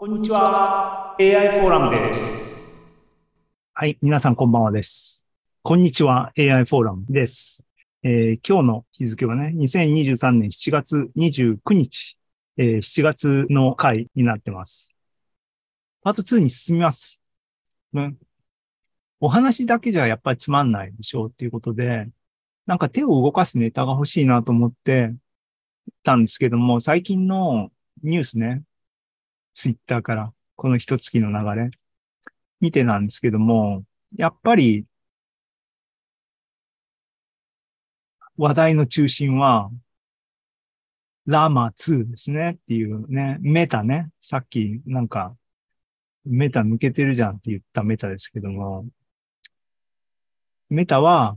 こんにちは。AI フォーラムです。はい、皆さんこんばんはです。こんにちは、AI フォーラムです。えー今日の日付はね、2023年7月29日、えー7月の回になってます。パート2に進みます。ね、お話だけじゃやっぱりつまんないでしょうっていうことで、なんか手を動かすネタが欲しいなと思ってたんですけども、最近のニュースね、ツイッターからこの一月の流れ、見てなんですけども、やっぱり、話題の中心は、ラマ2ですねっていうね、メタね。さっきなんか、メタ抜けてるじゃんって言ったメタですけども、メタは、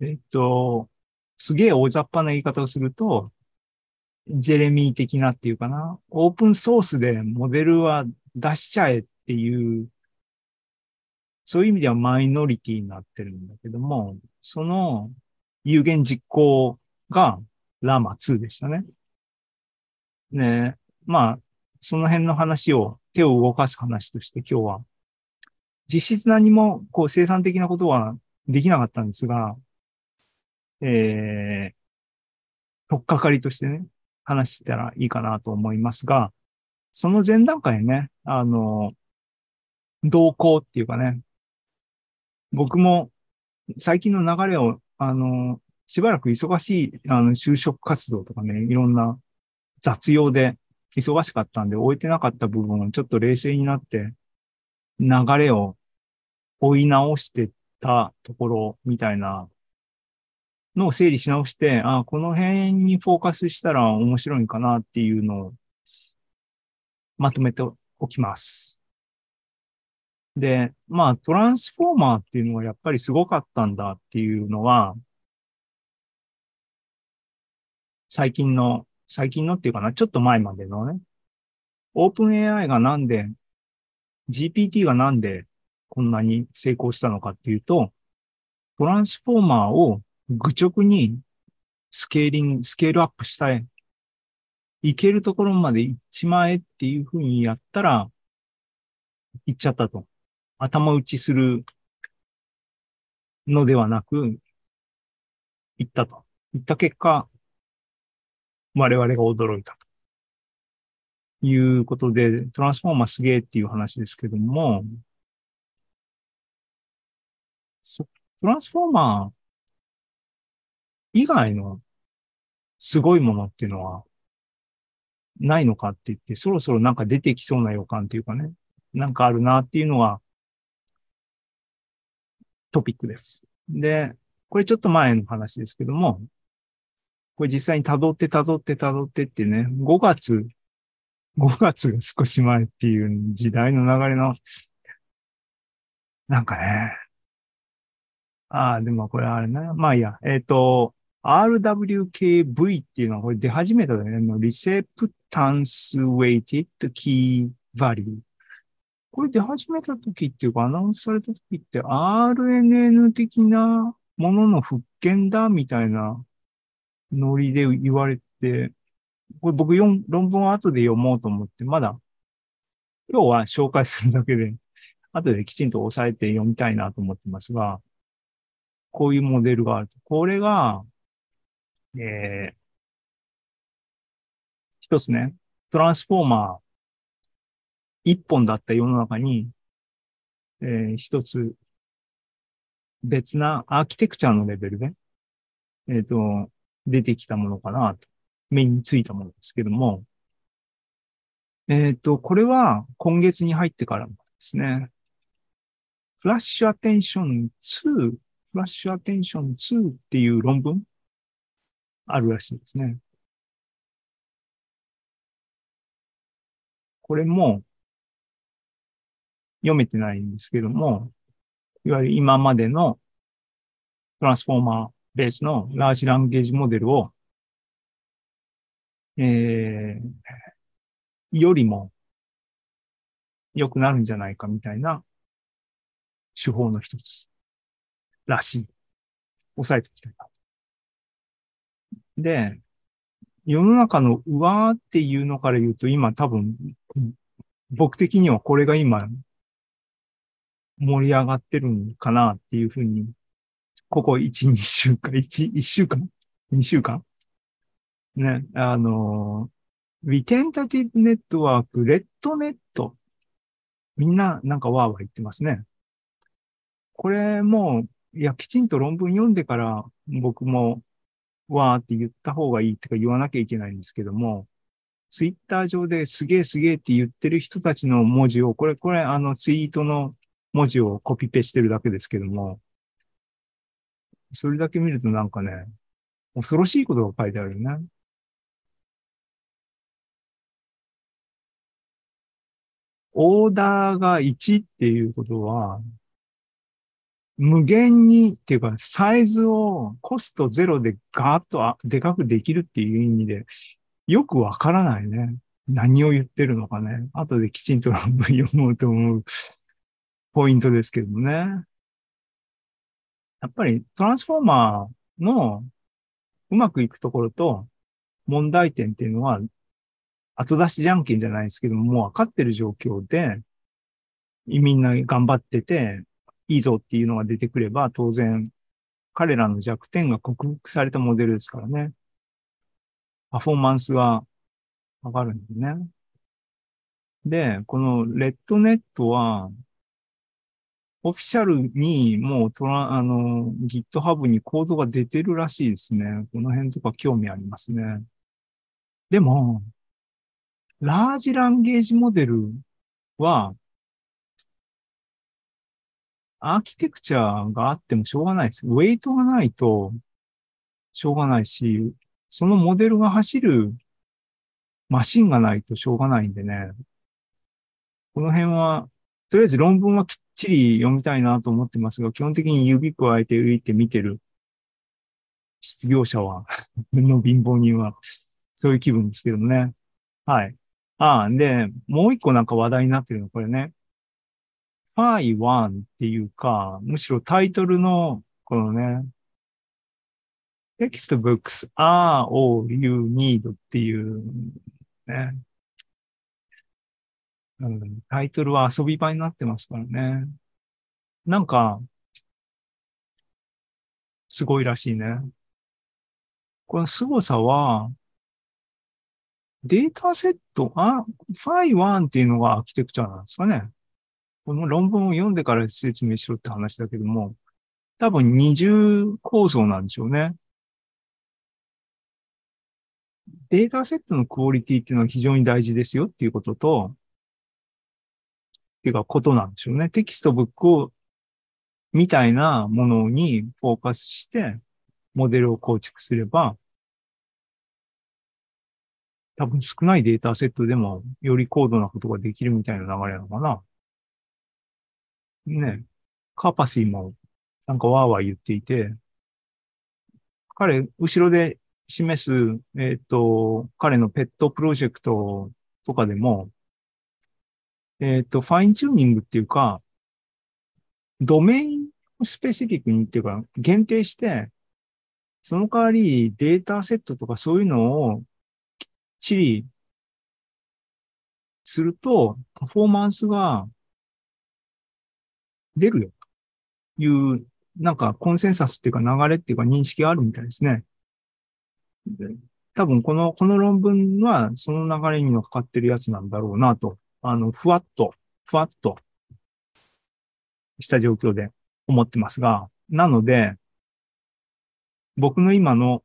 えっと、すげえ大雑把な言い方をすると、ジェレミー的なっていうかな。オープンソースでモデルは出しちゃえっていう、そういう意味ではマイノリティになってるんだけども、その有言実行がラマ2でしたね。ねまあ、その辺の話を、手を動かす話として今日は、実質何もこう生産的なことはできなかったんですが、えー、とっかかりとしてね、話したらいいかなと思いますが、その前段階ね、あの、動向っていうかね、僕も最近の流れを、あの、しばらく忙しい、あの、就職活動とかね、いろんな雑用で忙しかったんで、終えてなかった部分をちょっと冷静になって、流れを追い直してたところみたいなのを整理し直して、あこの辺にフォーカスしたら面白いかなっていうのをまとめておきます。で、まあ、トランスフォーマーっていうのはやっぱりすごかったんだっていうのは、最近の、最近のっていうかな、ちょっと前までのね、オープン AI がなんで、GPT がなんでこんなに成功したのかっていうと、トランスフォーマーを愚直にスケーリング、スケールアップしたい。いけるところまで行っちまえっていうふうにやったら、行っちゃったと。頭打ちするのではなく、行ったと。行った結果、我々が驚いたと。いうことで、トランスフォーマーすげえっていう話ですけども、トランスフォーマー以外のすごいものっていうのはないのかって言って、そろそろなんか出てきそうな予感っていうかね、なんかあるなっていうのはトピックです。で、これちょっと前の話ですけども、これ実際に辿って辿って辿ってってね、5月、5月が少し前っていう時代の流れの、なんかね、ああ、でもこれあれね。まあいいや。えっ、と、RWKV っていうのはこれ出始めたよね。リセプタンスウェイティッドキーバリュー。これ出始めた時っていうかアナウンスされた時って RNN 的なものの復権だみたいなノリで言われて、これ僕論文は後で読もうと思って、まだ今日は紹介するだけで、後できちんと押さえて読みたいなと思ってますが、こういうモデルがあると。これが、えー、一つね、トランスフォーマー一本だった世の中に、えー、一つ別なアーキテクチャのレベルで、えっ、と、出てきたものかなと、目についたものですけども、えっ、と、これは今月に入ってからですね。フラッシュアテンション2、フラッシュアテンション2っていう論文あるらしいですね。これも読めてないんですけども、いわゆる今までのトランスフォーマーベースのラージランゲージモデルを、えー、よりも良くなるんじゃないかみたいな手法の一つらしい。押さえておきたいな。で、世の中の上っていうのから言うと、今多分、僕的にはこれが今、盛り上がってるんかなっていうふうに、ここ1、2週間、1、1週間 ?2 週間？ね、あの、リテンタティブネットワーク、レッドネット。みんななんかわーわー言ってますね。これも、いや、きちんと論文読んでから僕もわーって言った方がいいってか言わなきゃいけないんですけども、ツイッター上ですげえすげえって言ってる人たちの文字を、これ、これあのツイートの文字をコピペしてるだけですけども、それだけ見るとなんかね、恐ろしいことが書いてあるよね。オーダーが1っていうことは、無限にっていうか、サイズをコストゼロでガーッとでかくできるっていう意味で、よくわからないね。何を言ってるのかね。後できちんと論文読もうと思うポイントですけどもね。やっぱりトランスフォーマーのうまくいくところと問題点っていうのは後出しじゃんけんじゃないですけども、もう分かってる状況で、みんな頑張ってて、いいぞっていうのが出てくれば、当然、彼らの弱点が克服されたモデルですからね。パフォーマンスが上がるんですね。で、このレッドネットは、オフィシャルにもうトラ、あの、GitHub にコードが出てるらしいですね。この辺とか興味ありますね。でも、ラージランゲージモデルは、アーキテクチャがあってもしょうがないです。ウェイトがないとしょうがないし、そのモデルが走るマシンがないとしょうがないんでね。この辺は、とりあえず論文はきっちり読みたいなと思ってますが、基本的に指加えて浮いて見てる失業者は の貧乏人は、そういう気分ですけどね。はい。ああ、で、もう一個なんか話題になってるの、これね。ファイワンっていうか、むしろタイトルの、このね、 Textbooks are all you need っていうね、うん、タイトルは遊び場になってますからね。なんか、すごいらしいね。この凄さは、データセット、あ、ファイ1っていうのがアーキテクチャなんですかね。この論文を読んでから説明しろって話だけども、多分二重構造なんでしょうね。データセットのクオリティっていうのは非常に大事ですよっていうことと、っていうかことなんでしょうね。テキストブックを、みたいなものにフォーカスして、モデルを構築すれば、多分少ないデータセットでもより高度なことができるみたいな流れなのかな。ね。カーパシーもなんかわーわー言っていて、彼、後ろで示す、えっ、ー、と、彼のペットプロジェクトとかでも、えっ、ー、と、ファインチューニングっていうか、ドメインスペシフィックにっていうか、限定して、その代わりデータセットとかそういうのをきっちりすると、パフォーマンスが出るよという、なんかコンセンサスっていうか流れっていうか認識があるみたいですね。多分この、この論文はその流れに乗っかってるやつなんだろうなと、あの、ふわっと、ふわっとした状況で思ってますが、なので、僕の今の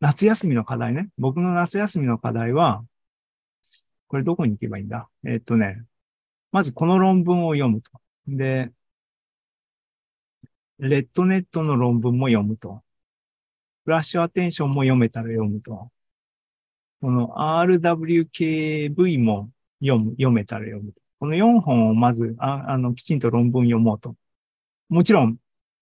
夏休みの課題ね。僕の夏休みの課題は、これどこに行けばいいんだ？えー、っとね、まずこの論文を読むと。で、レッドネットの論文も読むと。フラッシュアテンションも読めたら読むと。この RWKV も読む、読めたら読むと。この4本をまず、ああの、きちんと論文読もうと。もちろん、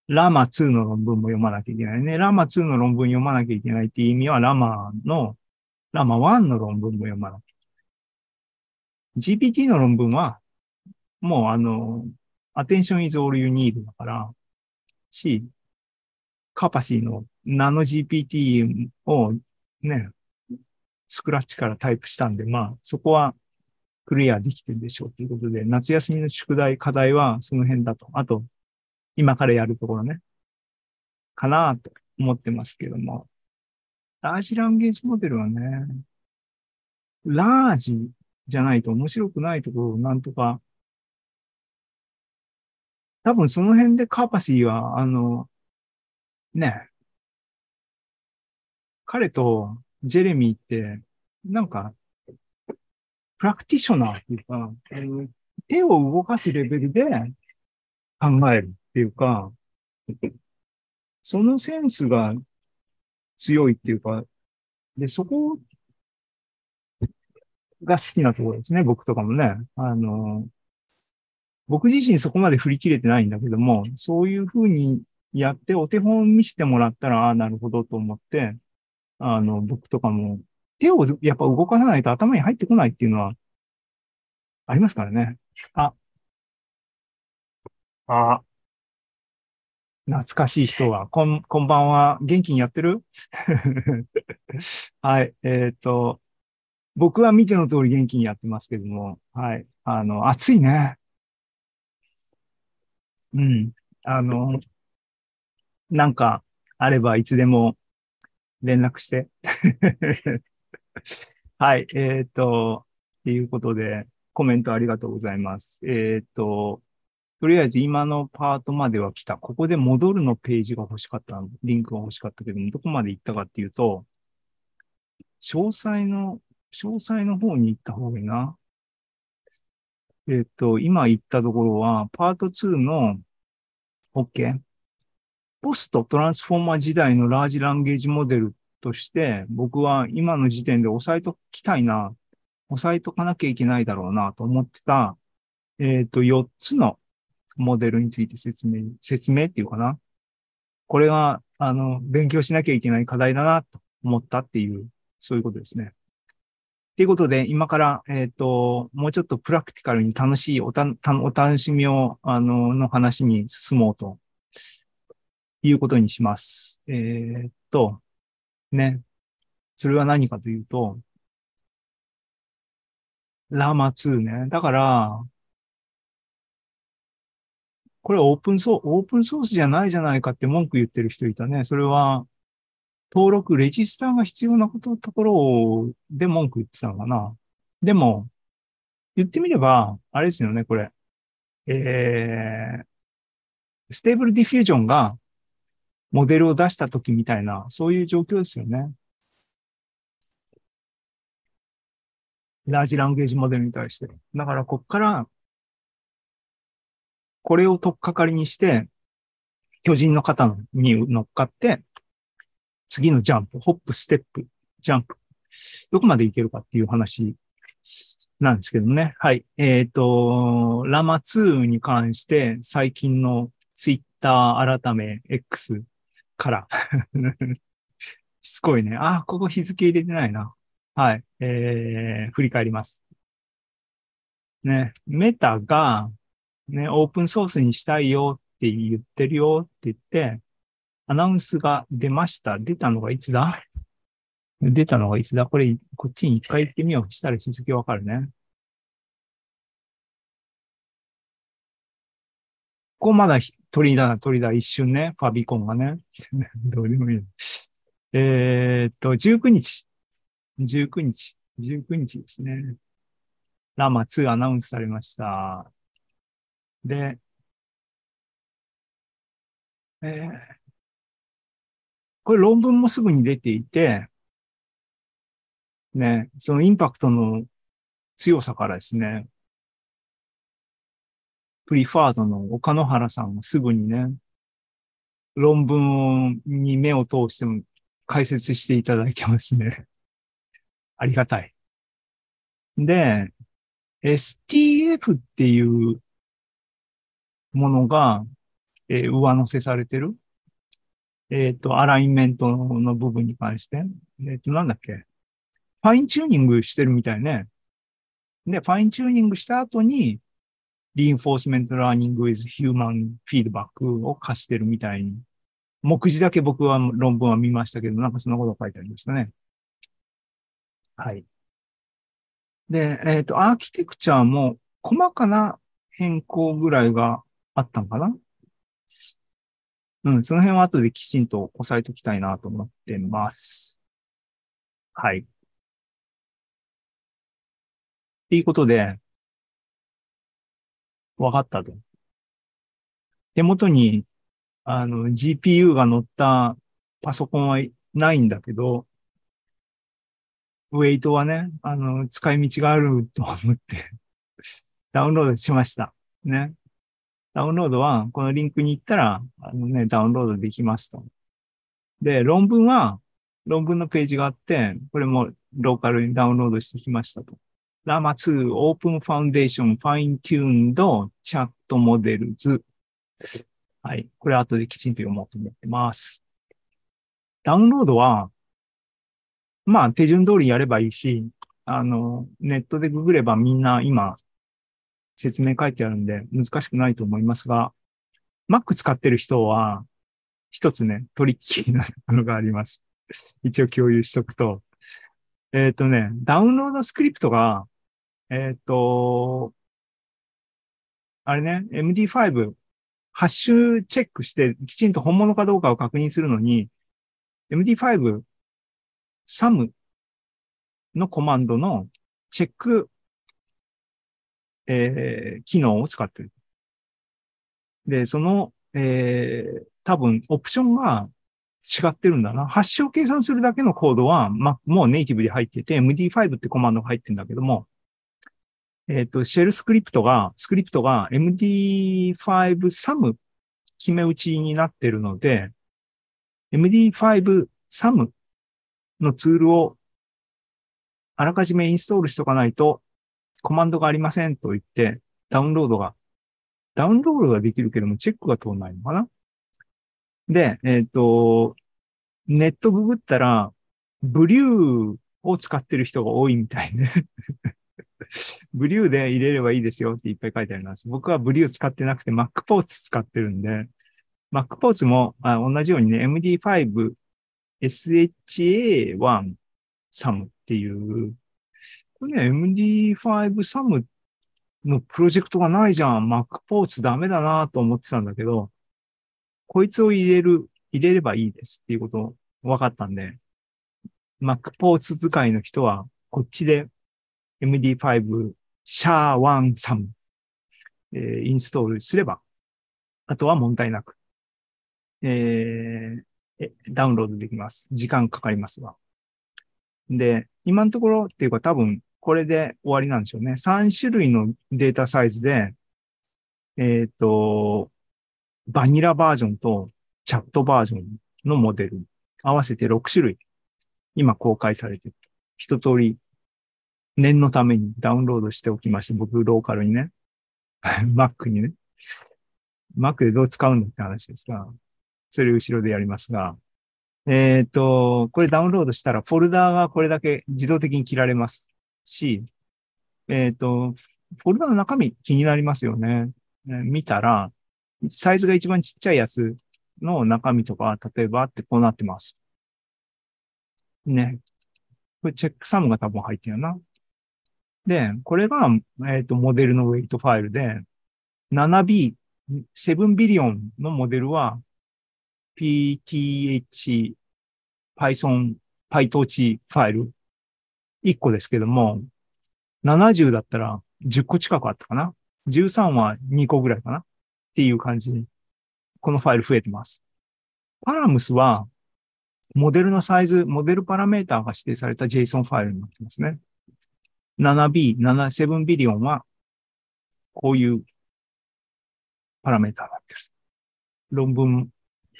ラマ2の論文も読まなきゃいけないね。ラマ2の論文読まなきゃいけないっていう意味は、ラマの、ラマ1の論文も読まなきゃいけない。GPT の論文は、もうあの、attention is all you need だから、し、カパシーのナノ GPT をね、スクラッチからタイプしたんで、まあ、そこはクリアできてるでしょうということで、夏休みの宿題、課題はその辺だと。あと、今からやるところね、かなと思ってますけども。ラージランゲージモデルはね、ラージじゃないと面白くないところをなんとか、多分その辺でカーパシーは、あの、ね、彼とジェレミーって、なんか、プラクティショナーっていうか、手を動かすレベルで考えるっていうか、そのセンスが強いっていうか、で、そこが好きなところですね、僕とかもね。あの、僕自身そこまで振り切れてないんだけども、そういうふうにやってお手本見せてもらったら、ああ、なるほどと思って、あの、僕とかも、手をやっぱ動かさないと頭に入ってこないっていうのは、ありますからね。あ、あ、懐かしい人が、こん、こんばんは。元気にやってる？はい。えっ、と、僕は見ての通り元気にやってますけども、はい。あの、暑いね。うん。あの、なんか、あればいつでも連絡して。はい。えっ、ー、と、ということで、コメントありがとうございます。えっ、ー、と、とりあえず今のパートまでは来た。ここで戻るのページが欲しかった、リンクが欲しかったけども、どこまで行ったかっていうと、詳細の、詳細の方に行った方がいいな。えっ、と、今言ったところは、パート2の OK。ポストトランスフォーマー時代のラージランゲージモデルとして、僕は今の時点で押さえときたいな、押さえとかなきゃいけないだろうなと思ってた、えっ、ー、と、4つのモデルについて説明、説明っていうかな。これが、あの、勉強しなきゃいけない課題だなと思ったっていう、そういうことですね。ということで、今から、えっ、ー、と、もうちょっとプラクティカルに楽しいおた、たお楽しみを、あの、の話に進もうということにします。えー、っと、ね。それは何かというと、ラーマ2ね。だから、これオープンソース、オープンソースじゃないじゃないかって文句言ってる人いたね。それは、登録、レジスターが必要なことところで文句言ってたのかな。でも、言ってみれば、あれですよね、これ。えー、Stable Diffusion がモデルを出した時みたいな、そういう状況ですよね。 Large Language Model に対して。だから、こっから、これを取っかかりにして、巨人の肩に乗っかって、次のジャンプ、ホップ、ステップ、ジャンプ、どこまでいけるかっていう話なんですけどね。はい。えっ、ー、と、 Llama 2に関して最近のツイッター改め X から。しつこいね。あ、ここ日付入れてないな。はい。えー、振り返ります。ね、メタが、ね、オープンソースにしたいよって言ってるよって言って、アナウンスが出ました。出たのがいつだ？出たのがいつだ？これ、こっちに一回行ってみよう。したら日付わかるね。ここまだ鳥だな、鳥だ、一瞬ね、ファビコンがね。どうでもいい。えー、っと、19日。19日。19日ですね。ラマ2アナウンスされました。で、えー、これ論文もすぐに出ていて、ね、そのインパクトの強さからですね、プリファードの岡野原さんがすぐにね、論文に目を通しても解説していただいてますね。ありがたい。で、STF っていうものが、えー、上乗せされてる。えっ、ー、と、アラインメントの部分に関して。えっ、ー、と、なんだっけ。ファインチューニングしてるみたいね。で、ファインチューニングした後に、リインフォースメントラーニング with human feedback を貸してるみたいに。目次だけ僕は論文は見ましたけど、なんかそんなこと書いてありましたね。はい。で、えっ、と、アーキテクチャも細かな変更ぐらいがあったのかなうん、その辺は後できちんと押さえときたいなと思ってます。はい。っていうことで、わかったと。手元に、あの、GPU が乗ったパソコンはないんだけど、ウェイトはね、あの、使い道があると思って、ダウンロードしました。ね。ダウンロードは、このリンクに行ったら、あのね、ダウンロードできますと。で、論文は、論文のページがあって、これもローカルにダウンロードしてきましたと。ラマ2 Open Foundation Fine Tuned Chat Models。はい。これ後できちんと読もうと思ってます。ダウンロードは、まあ手順通りやればいいし、あの、ネットでググればみんな今説明書いてあるんで難しくないと思いますが、Mac 使ってる人は一つね、トリッキーなものがあります。一応共有しとくと。えっ、とね、ダウンロードスクリプトが、えっ、と、あれね、MD5、ハッシュチェックして、きちんと本物かどうかを確認するのに、MD5、SAM のコマンドのチェック、えー機能を使ってる。で、その、えー多分、オプションが違ってるんだな。ハッシュを計算するだけのコードは、ま、もうネイティブで入ってて、MD5 ってコマンドが入ってるんだけども、えっ、と、シェルスクリプトが、スクリプトが MD5 SAM 決め打ちになってるので、MD5 SAM のツールをあらかじめインストールしとかないと、コマンドがありませんと言って、ダウンロードが、ダウンロードができるけども、チェックが通らないのかな？で、えっ、と、ネットググったら、ブリューを使ってる人が多いみたいね。ブリューで入れればいいですよっていっぱい書いてあります。僕はブリュー使ってなくて Mac ポーツ使ってるんで、Mac ポーツもあ同じようにね、MD5 SHA1 SAM っていう、これね、MD5 SAM のプロジェクトがないじゃん。Mac ポーツダメだなと思ってたんだけど、こいつを入れる、入れればいいですっていうこと分かったんで、Mac ポーツ使いの人は、こっちで MD5 シャー1 SAM、えーインストールすれば、あとは問題なく、えーえダウンロードできます。時間かかりますが。で、今のところっていうか多分これで終わりなんでしょうね。3種類のデータサイズで、えっ、と、バニラバージョンとチャットバージョンのモデル、合わせて6種類、今公開されてる。一通り、念のためにダウンロードしておきまして、僕、ローカルにね、Mac にね、Mac でどう使うんだって話ですが、それ後ろでやりますが、えっ、と、これダウンロードしたら、フォルダーがこれだけ自動的に切られますし、えっ、と、フォルダの中身気になりますよね。えー見たら、サイズが一番ちっちゃいやつの中身とか、例えばってこうなってます。ね。これチェックサムが多分入ってるよな。で、これが、えっ、と、モデルのウェイトファイルで、7B、7ビリオンのモデルは、PTH、Python、PyTorch ファイル1個ですけども、70だったら10個近くあったかな。13は2個ぐらいかな。っていう感じに、このファイル増えてます。パラムスは、モデルのサイズ、モデルパラメーターが指定された JSON ファイルになってますね。7B、7ビリオンは、こういうパラメーターになってる。論文、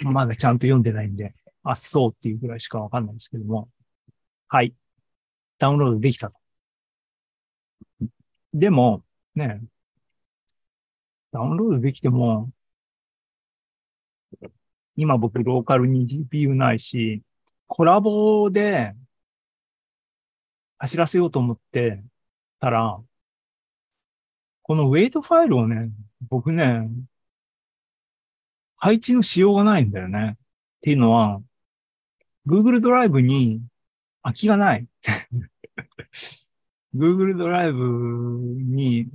まだちゃんと読んでないんで、あっ、そうっていうぐらいしかわかんないですけども。はい。ダウンロードできたと。でも、ね、ダウンロードできても、今僕ローカルに GPU ないし、コラボで走らせようと思ってたら、このウェイトファイルをね、僕ね、配置のしようがないんだよね。っていうのは、Google ドライブに空きがない。Google ドライブに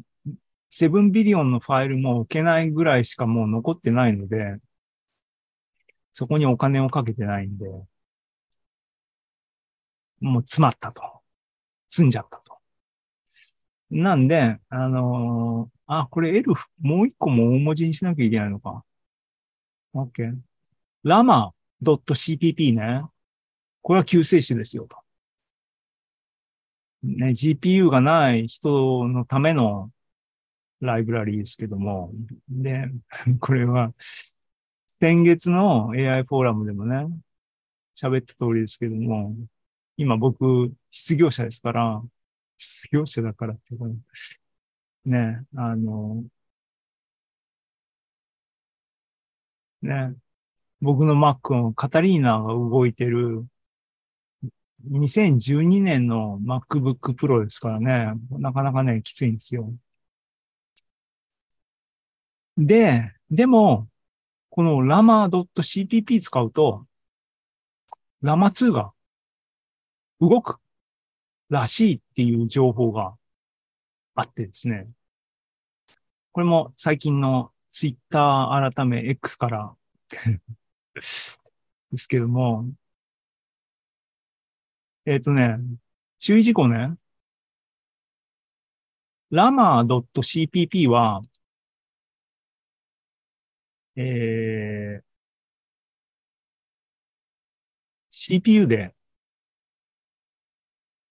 7ビリオンのファイルも置けないぐらいしかもう残ってないので、そこにお金をかけてないんで、もう詰まったと。積んじゃったと。なんで、あのーあ、これ L もう一個も大文字にしなきゃいけないのか。OK。lama.cpp ね。これは救世主ですよと。ね、GPU がない人のためのライブラリーですけども。で、これは、先月の AI フォーラムでもね、喋った通りですけども、今僕、失業者ですから、失業者だからっていうか、ね、あの、ね、僕の Mac のカタリーナが動いてる2012年の MacBook Pro ですからね、なかなかね、きついんですよ。で、でも、この lama.cpp 使うと、lama2 が動くらしいっていう情報があってですね。これも最近の Twitter 改め X からですけども、えっ、ー、とね、注意事項ね。lama.cpp は、えー、CPU で、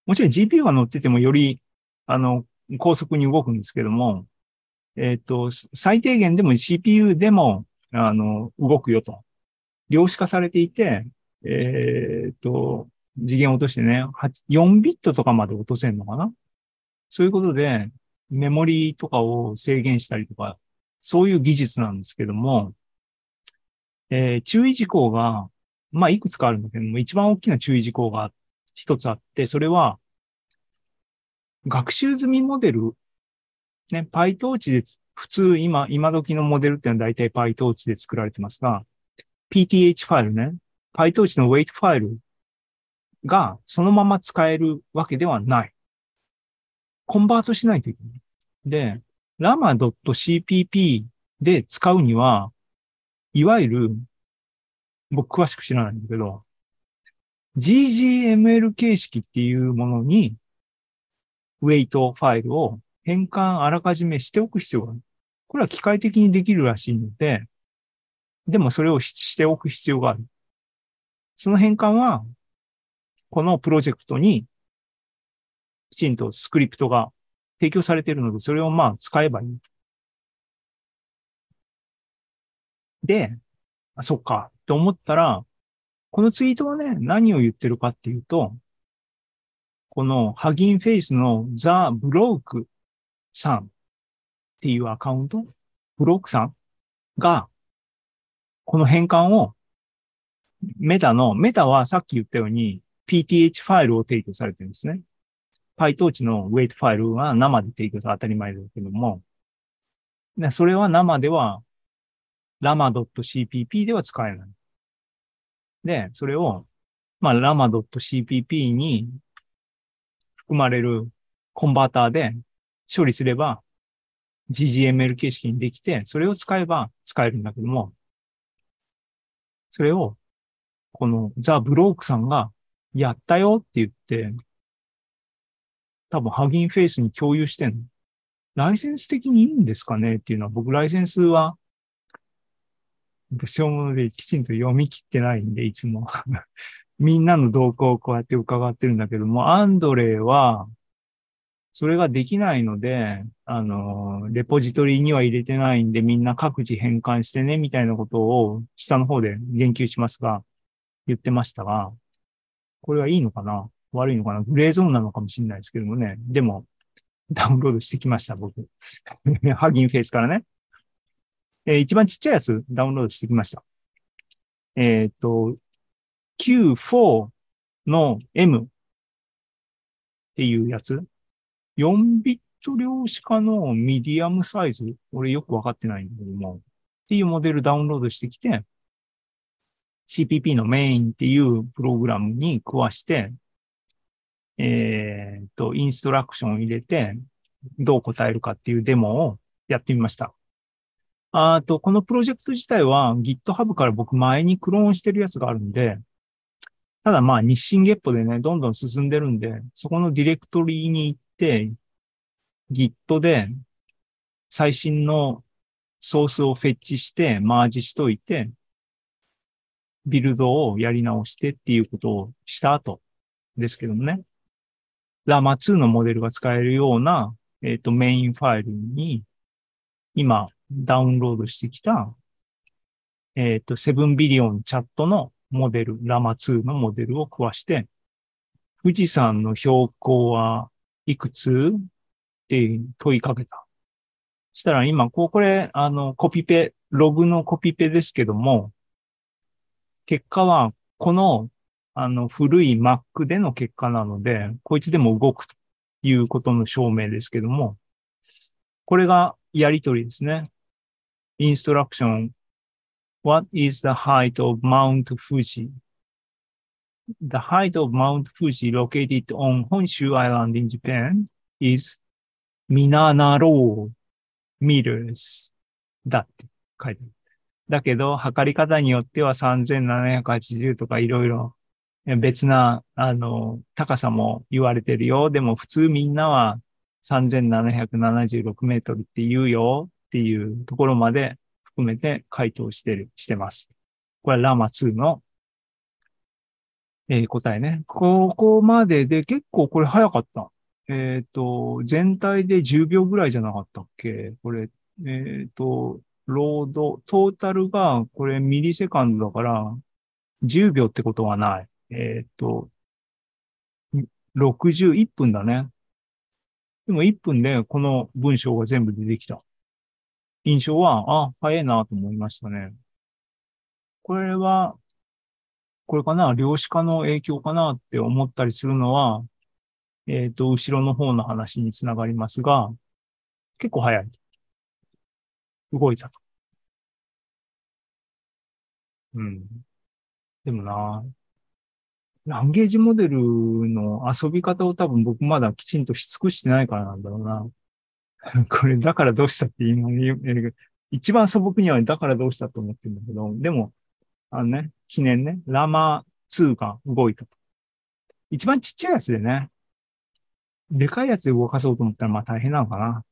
もちろん GPU が乗っててもより、あの、高速に動くんですけども、えっ、ー、と、最低限でも CPU でも、あの、動くよと。量子化されていて、えっ、ー、と、次元落としてね、4ビットとかまで落とせるのかな？そういうことで、メモリーとかを制限したりとか、そういう技術なんですけども、えー、注意事項が、まあ、いくつかあるんだけども、一番大きな注意事項が一つあって、それは、学習済みモデル、ね、PyTorch で、普通今、今時のモデルっていうのは大体 PyTorch で作られてますが、PTH ファイルね、PyTorch の Wait ファイルがそのまま使えるわけではない。コンバートしないといけない。で、lama.cpp で使うには、いわゆる、僕詳しく知らないんだけど、ggml 形式っていうものに、ウェイトファイルを変換あらかじめしておく必要がある。これは機械的にできるらしいので、でもそれをしておく必要がある。その変換は、このプロジェクトに、きちんとスクリプトが提供されているので、それをまあ使えばいい。で、あ、そっか、と思ったら、このツイートはね、何を言ってるかっていうと、このハギンフェイスのザ・ブロークさんっていうアカウント、ブロークさんが、この変換をメタの、メタはさっき言ったように PTH ファイルを提供されてるんですね。PyTorch の Wait ファイルは生で提供され当たり前だけども、それは生では lama.cpp では使えない。で、それを、まあ、lama.cpp に含まれるコンバーターで処理すれば GGML 形式にできて、それを使えば使えるんだけども、それを、このザ・ブロークさんがやったよって言って、多分ハギンフェイスに共有してんの。ライセンス的にいいんですかねっていうのは、僕ライセンスは、小物できちんと読み切ってないんで、いつも みんなの動向をこうやって伺ってるんだけども、アンドレイは、それができないので、あの、レポジトリには入れてないんで、みんな各自変換してね、みたいなことを下の方で言及しますが、言ってましたが、これはいいのかな？悪いのかな？グレーゾーンなのかもしれないですけどもね。でも、ダウンロードしてきました、僕。ハギンフェイスからね。えー、一番ちっちゃいやつダウンロードしてきました。えっ、と、Q4 の M っていうやつ。4ビット量子化のミディアムサイズ。俺よくわかってないんだけども。っていうモデルダウンロードしてきて、CPP のメインっていうプログラムに食わして、えっ、と、インストラクションを入れて、どう答えるかっていうデモをやってみました。あと、このプロジェクト自体は GitHub から僕前にクローンしてるやつがあるんで、ただまあ日進月歩でね、どんどん進んでるんで、そこのディレクトリーに行って、Git で最新のソースをフェッチして、マージしといて、ビルドをやり直してっていうことをした後ですけどもね。ラマ2のモデルが使えるような、えっ、ー、と、メインファイルに、今、ダウンロードしてきた、えっ、ー、と、7ビリオンチャットのモデル、ラマ2のモデルを壊して、富士山の標高はいくつって問いかけた。したら今、こう、これ、あの、コピペ、ログのコピペですけども、結果は、この、あの、古い Mac での結果なので、こいつでも動くということの証明ですけども、これがやりとりですね。インストラクション。What is the height of Mount Fuji? The height of Mount Fuji located on Honshu Island in Japan is Minanaro meters だって書いてある。だけど、測り方によっては3780とかいろいろ別な、あの、高さも言われてるよ。でも普通みんなは3776メートルって言うよっていうところまで含めて回答してる、してます。これはラマ2の、えー、答えね。ここまでで結構これ早かった。えっ、ー、と、全体で10秒ぐらいじゃなかったっけ？これ、えっ、ー、と、ロード、トータルがこれミリセカンドだから10秒ってことはない。えっ、と、61分だね。でも1分でこの文章が全部出てきた。印象は、あ、早いなと思いましたね。これは、これかな？量子化の影響かなって思ったりするのは、えっ、ー、と、後ろの方の話につながりますが、結構早い。動いたと。うん。でもな、ランゲージモデルの遊び方を多分僕まだきちんとし尽くしてないからなんだろうな。これ、だからどうしたって今言う、一番素朴にはだからどうしたと思ってるんだけど、でも、あのね、記念ね、ラマ2が動いたと。一番ちっちゃいやつでね、でかいやつで動かそうと思ったらまあ大変なのかな。